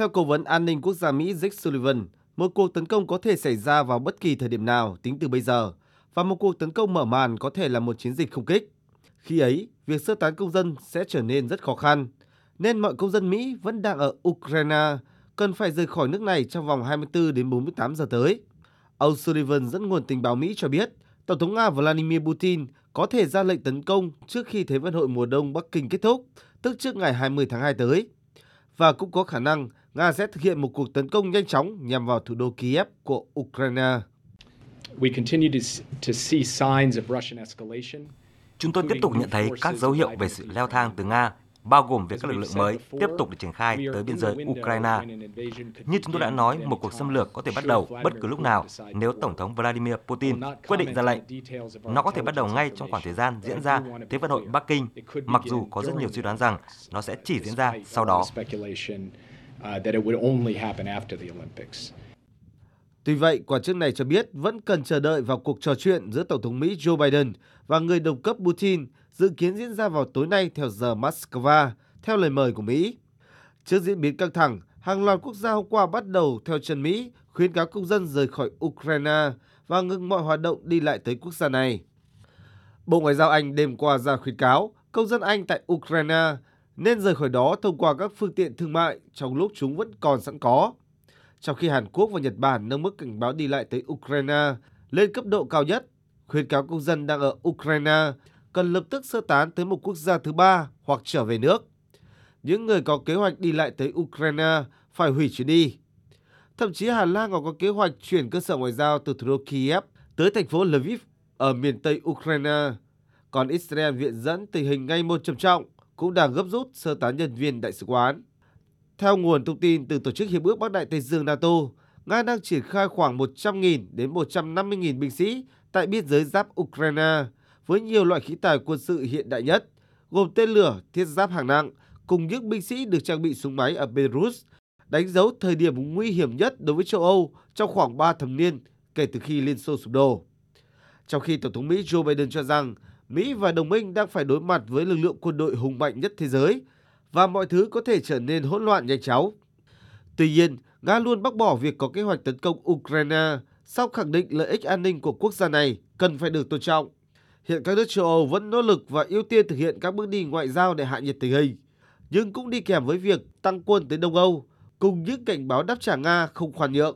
Theo Cố vấn An ninh Quốc gia Mỹ Jake Sullivan, một cuộc tấn công có thể xảy ra vào bất kỳ thời điểm nào tính từ bây giờ, và một cuộc tấn công mở màn có thể là một chiến dịch không kích. Khi ấy, việc sơ tán công dân sẽ trở nên rất khó khăn, nên mọi công dân Mỹ vẫn đang ở Ukraine cần phải rời khỏi nước này trong vòng 24 đến 48 giờ tới. Ông Sullivan dẫn nguồn tình báo Mỹ cho biết, Tổng thống Nga Vladimir Putin có thể ra lệnh tấn công trước khi Thế vận hội mùa đông Bắc Kinh kết thúc, tức trước ngày 20 tháng 2 tới. Và cũng có khả năng Nga sẽ thực hiện một cuộc tấn công nhanh chóng nhằm vào thủ đô Kiev của Ukraine. Chúng tôi tiếp tục nhận thấy các dấu hiệu về sự leo thang từ Nga bao gồm việc các lực lượng mới tiếp tục được triển khai tới biên giới Ukraine. Như chúng tôi đã nói, một cuộc xâm lược có thể bắt đầu bất cứ lúc nào nếu Tổng thống Vladimir Putin quyết định ra lệnh. Nó có thể bắt đầu ngay trong khoảng thời gian diễn ra Thế vận hội Bắc Kinh, mặc dù có rất nhiều suy đoán rằng nó sẽ chỉ diễn ra sau đó. Tuy vậy, quan chức này cho biết vẫn cần chờ đợi vào cuộc trò chuyện giữa Tổng thống Mỹ Joe Biden và người đồng cấp Putin dự kiến diễn ra vào tối nay theo giờ Moscow, theo lời mời của Mỹ. Trước diễn biến căng thẳng, hàng loạt quốc gia hôm qua bắt đầu theo chân Mỹ khuyến cáo công dân rời khỏi Ukraine và ngừng mọi hoạt động đi lại tới quốc gia này. Bộ Ngoại giao Anh đêm qua ra khuyến cáo công dân Anh tại Ukraine nên rời khỏi đó thông qua các phương tiện thương mại trong lúc chúng vẫn còn sẵn có. Trong khi Hàn Quốc và Nhật Bản nâng mức cảnh báo đi lại tới Ukraine lên cấp độ cao nhất, khuyến cáo công dân đang ở Ukraine cần lập tức sơ tán tới một quốc gia thứ ba hoặc trở về nước. Những người có kế hoạch đi lại tới Ukraine phải hủy chuyến đi. Thậm chí Hà Lan còn có kế hoạch chuyển cơ sở ngoại giao từ thủ đô Kiev tới thành phố Lviv ở miền Tây Ukraine. Còn Israel viện dẫn tình hình ngay một trầm trọng cũng đang gấp rút sơ tán nhân viên đại sứ quán. Theo nguồn thông tin từ Tổ chức Hiệp ước Bắc Đại Tây Dương NATO, Nga đang triển khai khoảng 100.000 đến 150.000 binh sĩ tại biên giới giáp Ukraine với nhiều loại khí tài quân sự hiện đại nhất, gồm tên lửa, thiết giáp hạng nặng, cùng những binh sĩ được trang bị súng máy ở Belarus, đánh dấu thời điểm nguy hiểm nhất đối với châu Âu trong khoảng 3 thập niên kể từ khi Liên Xô sụp đổ. Trong khi Tổng thống Mỹ Joe Biden cho rằng Mỹ và đồng minh đang phải đối mặt với lực lượng quân đội hùng mạnh nhất thế giới và mọi thứ có thể trở nên hỗn loạn nhanh chóng. Tuy nhiên, Nga luôn bác bỏ việc có kế hoạch tấn công Ukraine sau khẳng định lợi ích an ninh của quốc gia này cần phải được tôn trọng. Hiện các nước châu Âu vẫn nỗ lực và ưu tiên thực hiện các bước đi ngoại giao để hạ nhiệt tình hình, nhưng cũng đi kèm với việc tăng quân tới Đông Âu cùng những cảnh báo đáp trả Nga không khoan nhượng.